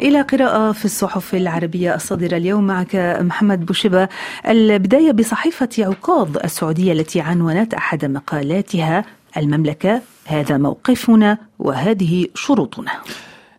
إلى قراءة في الصحف العربية الصادرة اليوم معك محمد بوشبة. البداية بصحيفة عكاظ السعودية التي عنونت أحد مقالاتها المملكة. هذا موقفنا وهذه شروطنا.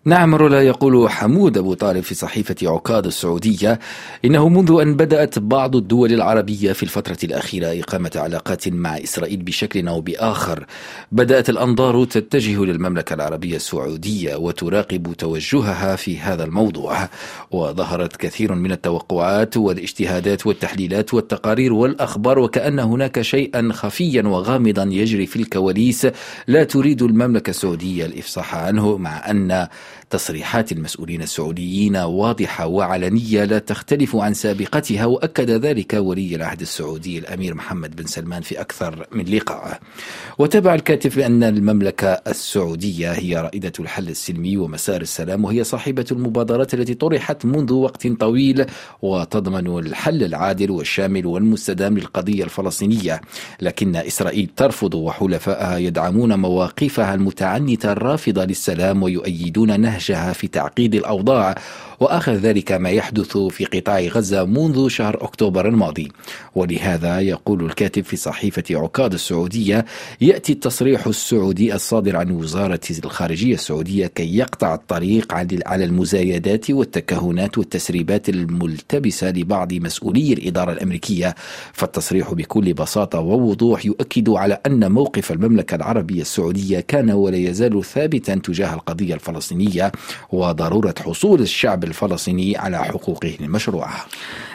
نعم رولا يقول حمود أبو طالب في صحيفة عكاظ السعودية إنه منذ أن بدأت بعض الدول العربية في الفترة الأخيرة إقامة علاقات مع إسرائيل بشكل أو بآخر بدأت الأنظار تتجه للمملكة العربية السعودية وتراقب توجهها في هذا الموضوع. وظهرت كثير من التوقعات والاجتهادات والتحليلات والتقارير والأخبار وكأن هناك شيئا خفيا وغامضا يجري في الكواليس لا تريد المملكة السعودية الإفصاح عنه مع أن تصريحات المسؤولين السعوديين واضحة وعلنية لا تختلف عن سابقتها وأكد ذلك ولي العهد السعودي الأمير محمد بن سلمان في أكثر من لقاء. وتابع الكاتب بأن المملكة السعودية هي رائدة الحل السلمي ومسار السلام وهي صاحبة المبادرات التي طرحت منذ وقت طويل وتضمن الحل العادل والشامل والمستدام للقضية الفلسطينية. لكن إسرائيل ترفض وحلفائها يدعمون مواقفها المتعنتة الرافضة للسلام ويؤيدون نهجها في تعقيد الأوضاع وآخر ذلك ما يحدث في قطاع غزة منذ شهر أكتوبر الماضي. ولهذا يقول الكاتب في صحيفة عكاظ السعودية يأتي التصريح السعودي الصادر عن وزارة الخارجية السعودية كي يقطع الطريق على المزايدات والتكهنات والتسريبات الملتبسة لبعض مسؤولي الإدارة الأمريكية. فالتصريح بكل بساطة ووضوح يؤكد على أن موقف المملكة العربية السعودية كان ولا يزال ثابتا تجاه القضية وضرورة حصول الشعب الفلسطيني على حقوقه المشروعة.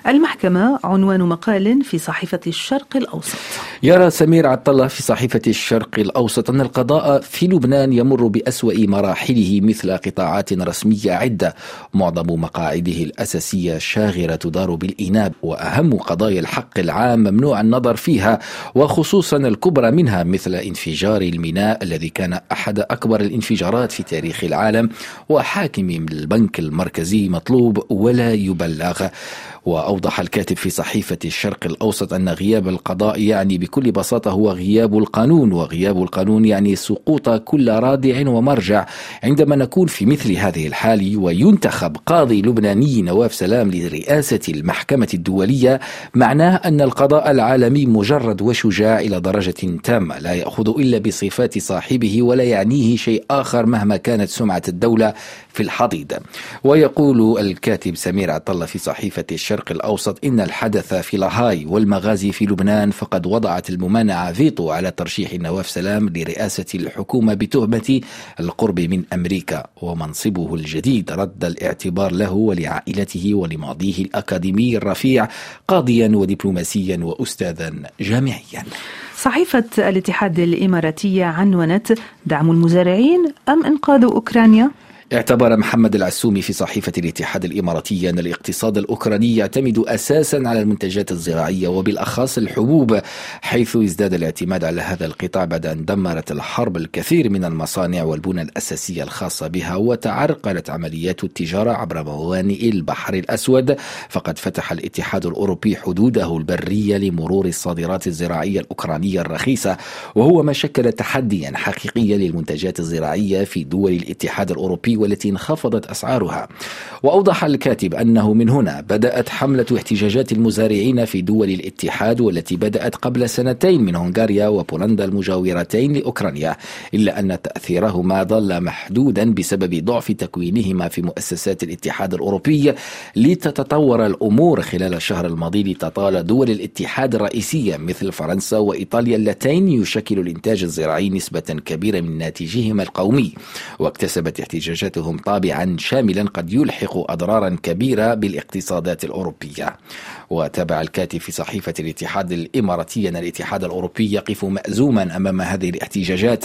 المحكمة عنوان مقال في صحيفة الشرق الأوسط. يرى سمير الله في صحيفة الشرق الأوسط أن القضاء في لبنان يمر بأسوأ مراحله مثل قطاعات رسمية عدة. معظم مقاعده الأساسية شاغرة تدار بالإناب وأهم قضايا الحق العام ممنوع النظر فيها وخصوصا الكبرى منها مثل انفجار الميناء الذي كان أحد أكبر الانفجارات في تاريخ العالم. وحاكم البنك المركزي مطلوب ولا يبلغ. وأوضح الكاتب في صحيفة الشرق الأوسط أن غياب القضاء يعني بكل بساطة هو غياب القانون وغياب القانون يعني سقوط كل رادع ومرجع. عندما نكون في مثل هذه الحال وينتخب قاضي لبناني نواف سلام لرئاسة المحكمة الدولية معناه أن القضاء العالمي مجرد وشجاع إلى درجة تامة لا يأخذ إلا بصفات صاحبه ولا يعنيه شيء آخر مهما كانت سمعة الدولة. في الحضيض. ويقول الكاتب سمير عطلة في صحيفة الشرق الأوسط إن الحدث في لاهاي والمغازي في لبنان فقد وضعت الممانعة فيتو على ترشيح نواف سلام لرئاسة الحكومة بتهمة القرب من أمريكا ومنصبه الجديد. رد الاعتبار له ولعائلته ولماضيه الأكاديمي الرفيع قاضيا ودبلوماسيا وأستاذا جامعيا. صحيفة الاتحاد الإماراتية عنونت دعم المزارعين أم إنقاذ أوكرانيا؟ اعتبر محمد العسومي في صحيفة الاتحاد الإماراتي أن الاقتصاد الأوكراني يعتمد أساسا على المنتجات الزراعية وبالأخص الحبوب حيث ازداد الاعتماد على هذا القطاع بعد أن دمرت الحرب الكثير من المصانع والبنى الأساسية الخاصة بها وتعرقلت عمليات التجارة عبر موانئ البحر الأسود. فقد فتح الاتحاد الأوروبي حدوده البرية لمرور الصادرات الزراعية الأوكرانية الرخيصة وهو ما شكل تحديا حقيقيا للمنتجات الزراعية في دول الاتحاد الأوروبي والتي انخفضت أسعارها. وأوضح الكاتب أنه من هنا بدأت حملة احتجاجات المزارعين في دول الاتحاد والتي بدأت قبل سنتين من هنغاريا وبولندا المجاورتين لأوكرانيا إلا أن تأثيرهما ظل محدودا بسبب ضعف تكوينهما في مؤسسات الاتحاد الأوروبي لتتطور الأمور خلال الشهر الماضي لتطال دول الاتحاد الرئيسية مثل فرنسا وإيطاليا اللتين يشكل الإنتاج الزراعي نسبة كبيرة من ناتجهما القومي. واكتسبت احتجاجات منتجاتهم طابعا شاملا قد يلحق أضرارا كبيرة بالاقتصادات الأوروبية. وتابع الكاتب في صحيفة الاتحاد الإماراتي أن الاتحاد الأوروبي يقف مأزوما أمام هذه الاحتجاجات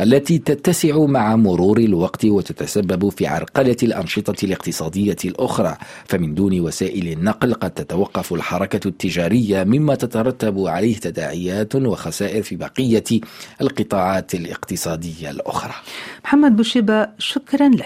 التي تتسع مع مرور الوقت وتتسبب في عرقلة الأنشطة الاقتصادية الأخرى. فمن دون وسائل النقل قد تتوقف الحركة التجارية مما تترتب عليه تداعيات وخسائر في بقية القطاعات الاقتصادية الأخرى. محمد بوشيبة شكرا لك.